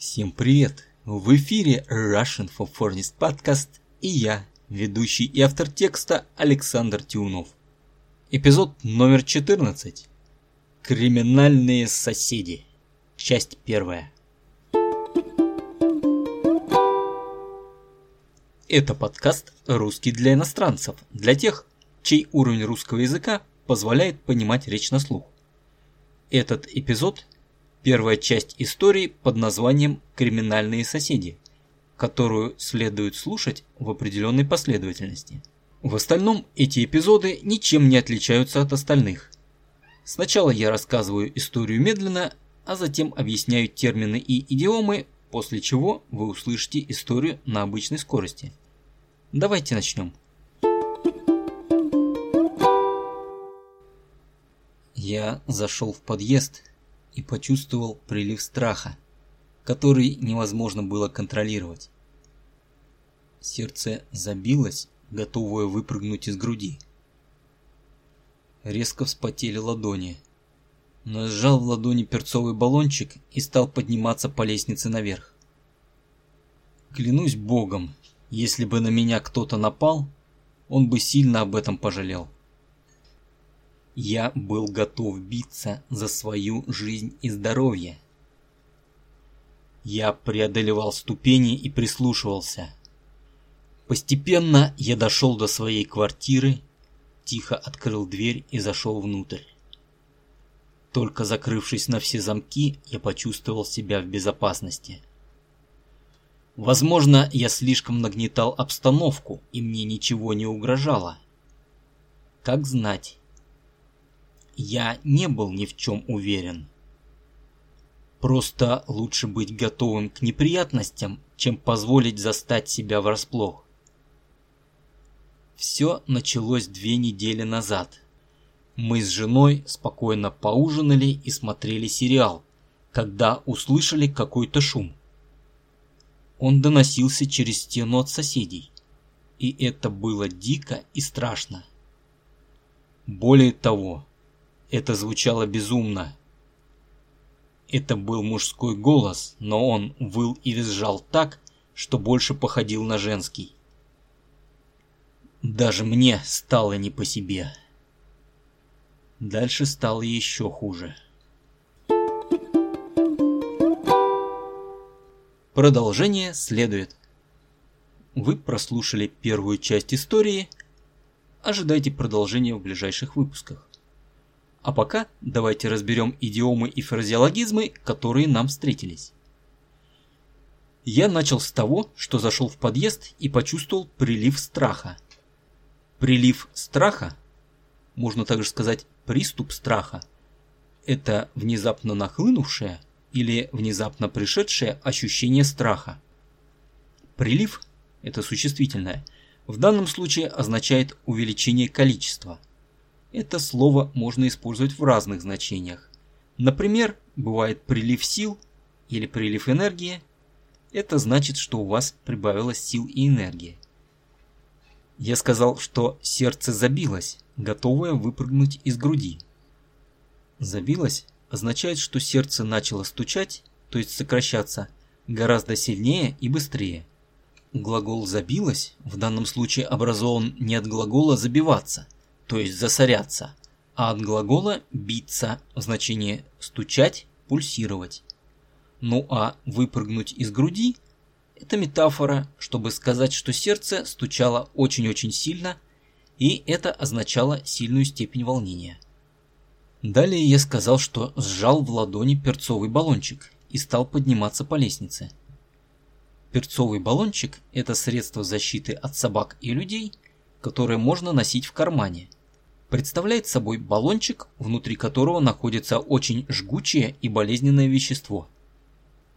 Всем привет! В эфире Russian for Foreigners Podcast и я, ведущий и автор текста Александр Тиунов. Эпизод номер 14. Криминальные соседи. Часть первая. Это подкаст «Русский для иностранцев», для тех, чей уровень русского языка позволяет понимать речь на слух. Этот эпизод – первая часть истории под названием «Криминальные соседи», которую следует слушать в определенной последовательности. В остальном эти эпизоды ничем не отличаются от остальных. Сначала я рассказываю историю медленно, а затем объясняю термины и идиомы, после чего вы услышите историю на обычной скорости. Давайте начнем. Я зашел в подъезд и почувствовал прилив страха, который невозможно было контролировать. Сердце забилось, готовое выпрыгнуть из груди. Резко вспотели ладони, но сжал в ладони перцовый баллончик и стал подниматься по лестнице наверх. Клянусь богом, если бы на меня кто-то напал, он бы сильно об этом пожалел. Я был готов биться за свою жизнь и здоровье. Я преодолевал ступени и прислушивался. Постепенно я дошел до своей квартиры, тихо открыл дверь и зашел внутрь. Только закрывшись на все замки, я почувствовал себя в безопасности. Возможно, я слишком нагнетал обстановку, и мне ничего не угрожало. Как знать. Я не был ни в чем уверен. Просто лучше быть готовым к неприятностям, чем позволить застать себя врасплох. Все началось две недели назад. Мы с женой спокойно поужинали и смотрели сериал, когда услышали какой-то шум. Он доносился через стену от соседей, и это было дико и страшно. Более того, это звучало безумно. Это был мужской голос, но он выл и визжал так, что больше походил на женский. Даже мне стало не по себе. Дальше стало еще хуже. Продолжение следует. Вы прослушали первую часть истории. Ожидайте продолжения в ближайших выпусках. А пока давайте разберем идиомы и фразеологизмы, которые нам встретились. Я начал с того, что зашел в подъезд и почувствовал прилив страха. Прилив страха, можно также сказать приступ страха, это внезапно нахлынувшее или внезапно пришедшее ощущение страха. Прилив – это существительное, в данном случае означает увеличение количества – это слово можно использовать в разных значениях. Например, бывает прилив сил или прилив энергии. Это значит, что у вас прибавилось сил и энергии. Я сказал, что сердце забилось, готовое выпрыгнуть из груди. Забилось означает, что сердце начало стучать, то есть сокращаться, гораздо сильнее и быстрее. Глагол «забилось» в данном случае образован не от глагола «забиваться», то есть засоряться, а от глагола «биться» в значении «стучать», «пульсировать». Ну а «выпрыгнуть из груди» – это метафора, чтобы сказать, что сердце стучало очень-очень сильно, и это означало сильную степень волнения. Далее я сказал, что сжал в ладони перцовый баллончик и стал подниматься по лестнице. Перцовый баллончик – это средство защиты от собак и людей, которое можно носить в кармане – представляет собой баллончик, внутри которого находится очень жгучее и болезненное вещество.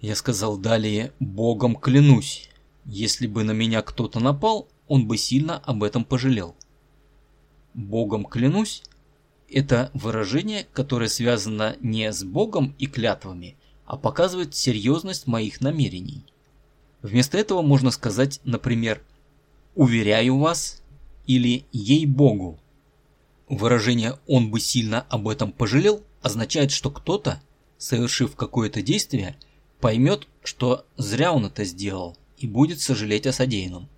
Я сказал далее «Богом клянусь, если бы на меня кто-то напал, он бы сильно об этом пожалел». «Богом клянусь» – это выражение, которое связано не с Богом и клятвами, а показывает серьезность моих намерений. Вместо этого можно сказать, например, «Уверяю вас» или «Ей-богу». Выражение «он бы сильно об этом пожалел» означает, что кто-то, совершив какое-то действие, поймет, что зря он это сделал и будет сожалеть о содеянном.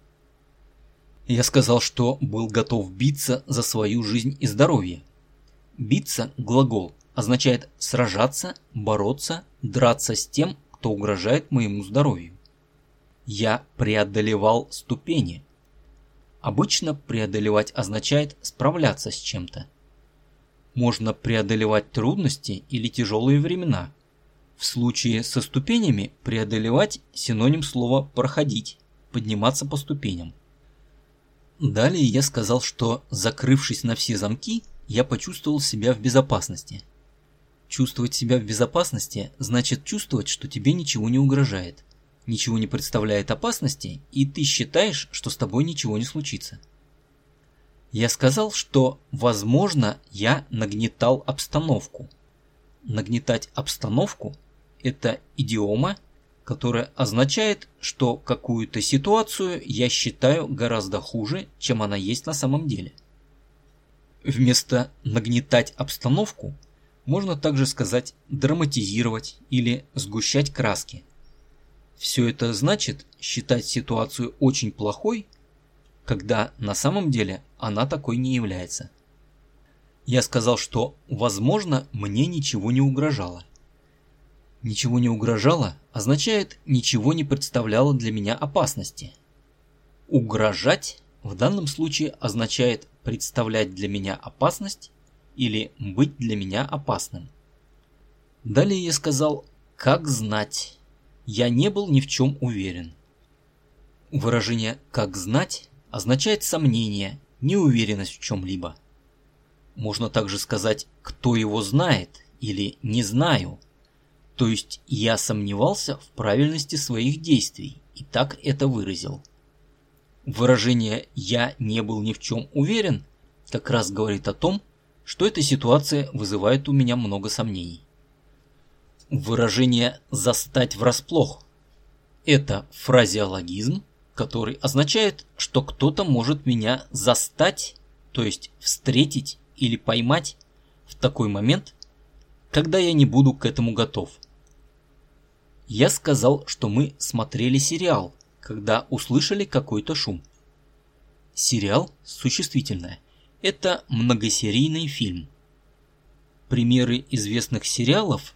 Я сказал, что был готов биться за свою жизнь и здоровье. Биться – глагол, означает сражаться, бороться, драться с тем, кто угрожает моему здоровью. Я преодолевал ступени. Обычно преодолевать означает справляться с чем-то. Можно преодолевать трудности или тяжелые времена. В случае со ступенями преодолевать синоним слова проходить, подниматься по ступеням. Далее я сказал, что закрывшись на все замки, я почувствовал себя в безопасности. Чувствовать себя в безопасности значит чувствовать, что тебе ничего не угрожает, ничего не представляет опасности, и ты считаешь, что с тобой ничего не случится. Я сказал, что, возможно, я нагнетал обстановку. Нагнетать обстановку – это идиома, которое означает, что какую-то ситуацию я считаю гораздо хуже, чем она есть на самом деле. Вместо нагнетать обстановку можно также сказать драматизировать или сгущать краски. Все это значит считать ситуацию очень плохой, когда на самом деле она такой не является. Я сказал, что, возможно, мне ничего не угрожало. Ничего не угрожало означает ничего не представляло для меня опасности. Угрожать в данном случае означает представлять для меня опасность или быть для меня опасным. Далее я сказал «как знать». Я не был ни в чем уверен. Выражение «как знать» означает сомнение, неуверенность в чем-либо. Можно также сказать «кто его знает» или «не знаю», то есть я сомневался в правильности своих действий и так это выразил. Выражение «я не был ни в чем уверен» как раз говорит о том, что эта ситуация вызывает у меня много сомнений. Выражение «застать врасплох» – это фразеологизм, который означает, что кто-то может меня застать, то есть встретить или поймать в такой момент, когда я не буду к этому готов – я сказал, что мы смотрели сериал, когда услышали какой-то шум. Сериал существительное. Это многосерийный фильм. Примеры известных сериалов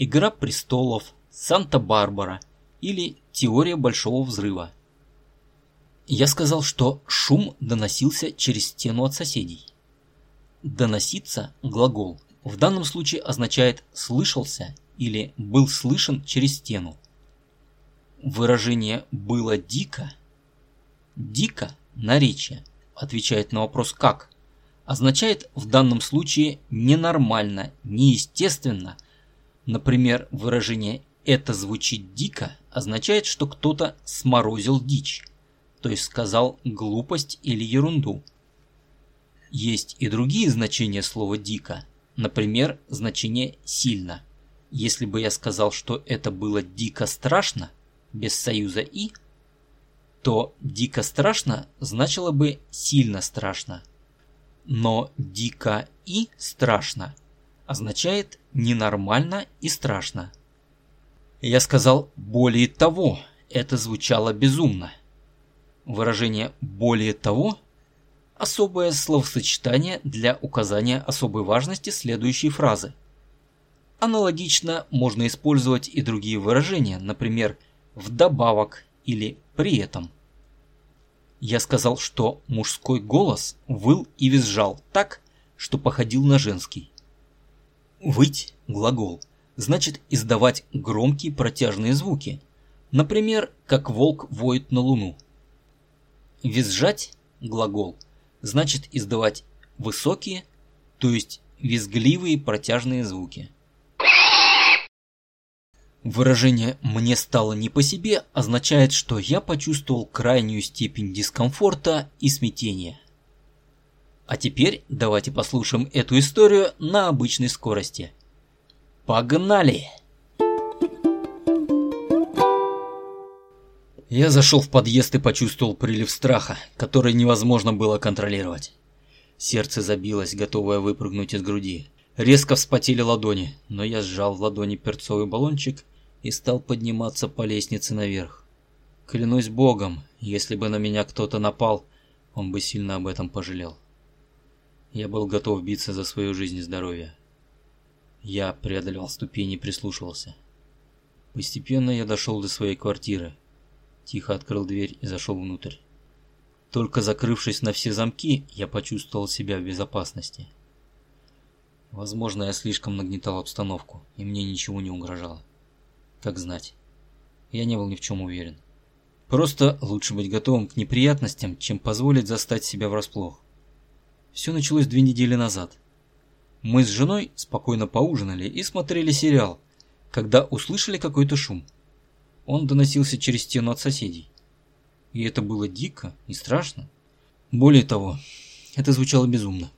«Игра престолов», «Санта-Барбара» или «Теория большого взрыва». Я сказал, что шум доносился через стену от соседей. Доноситься – глагол. В данном случае означает «слышался» или был слышен через стену. Выражение «было дико» «дико» наречие отвечает на вопрос «как» означает в данном случае ненормально, неестественно. Например, выражение «это звучит дико» означает, что кто-то сморозил дичь, то есть сказал глупость или ерунду. Есть и другие значения слова «дико», например, значение «сильно». Если бы я сказал, что это было дико страшно, без союза «и», то «дико страшно» значило бы «сильно страшно». Но «дико и страшно» означает «ненормально и страшно». Я сказал «более того», это звучало безумно. Выражение «более того» – особое словосочетание для указания особой важности следующей фразы – Аналогично можно использовать и другие выражения, например, «вдобавок» или «при этом». Я сказал, что мужской голос выл и визжал так, что походил на женский. «Выть» – глагол, значит издавать громкие протяжные звуки, например, как волк воет на луну. «Визжать» – глагол, значит издавать высокие, то есть визгливые протяжные звуки. Выражение «мне стало не по себе» означает, что я почувствовал крайнюю степень дискомфорта и смятения. А теперь давайте послушаем эту историю на обычной скорости. Погнали! Я зашел в подъезд и почувствовал прилив страха, который невозможно было контролировать. Сердце забилось, готовое выпрыгнуть из груди. Резко вспотели ладони, но я сжал в ладони перцовый баллончик и стал подниматься по лестнице наверх. Клянусь богом, если бы на меня кто-то напал, он бы сильно об этом пожалел. Я был готов биться за свою жизнь и здоровье. Я преодолевал ступени и прислушивался. Постепенно я дошел до своей квартиры. Тихо открыл дверь и зашел внутрь. Только закрывшись на все замки, я почувствовал себя в безопасности. Возможно, я слишком нагнетал обстановку, и мне ничего не угрожало. Как знать. Я не был ни в чем уверен. Просто лучше быть готовым к неприятностям, чем позволить застать себя врасплох. Все началось две недели назад. Мы с женой спокойно поужинали и смотрели сериал, когда услышали какой-то шум. Он доносился через стену от соседей. И это было дико и страшно. Более того, это звучало безумно.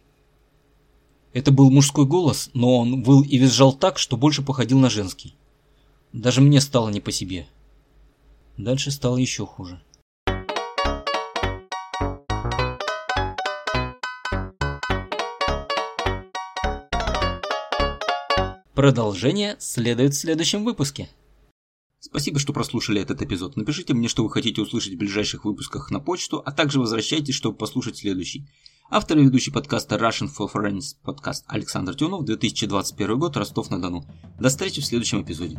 Это был мужской голос, но он выл и визжал так, что больше походил на женский. Даже мне стало не по себе. Дальше стало еще хуже. Продолжение следует в следующем выпуске. Спасибо, что прослушали этот эпизод. Напишите мне, что вы хотите услышать в ближайших выпусках на почту, а также возвращайтесь, чтобы послушать следующий. Автор и ведущий подкаста Russian for Friends подкаст Александр Тюнов, 2021 год, Ростов-на-Дону. До встречи в следующем эпизоде.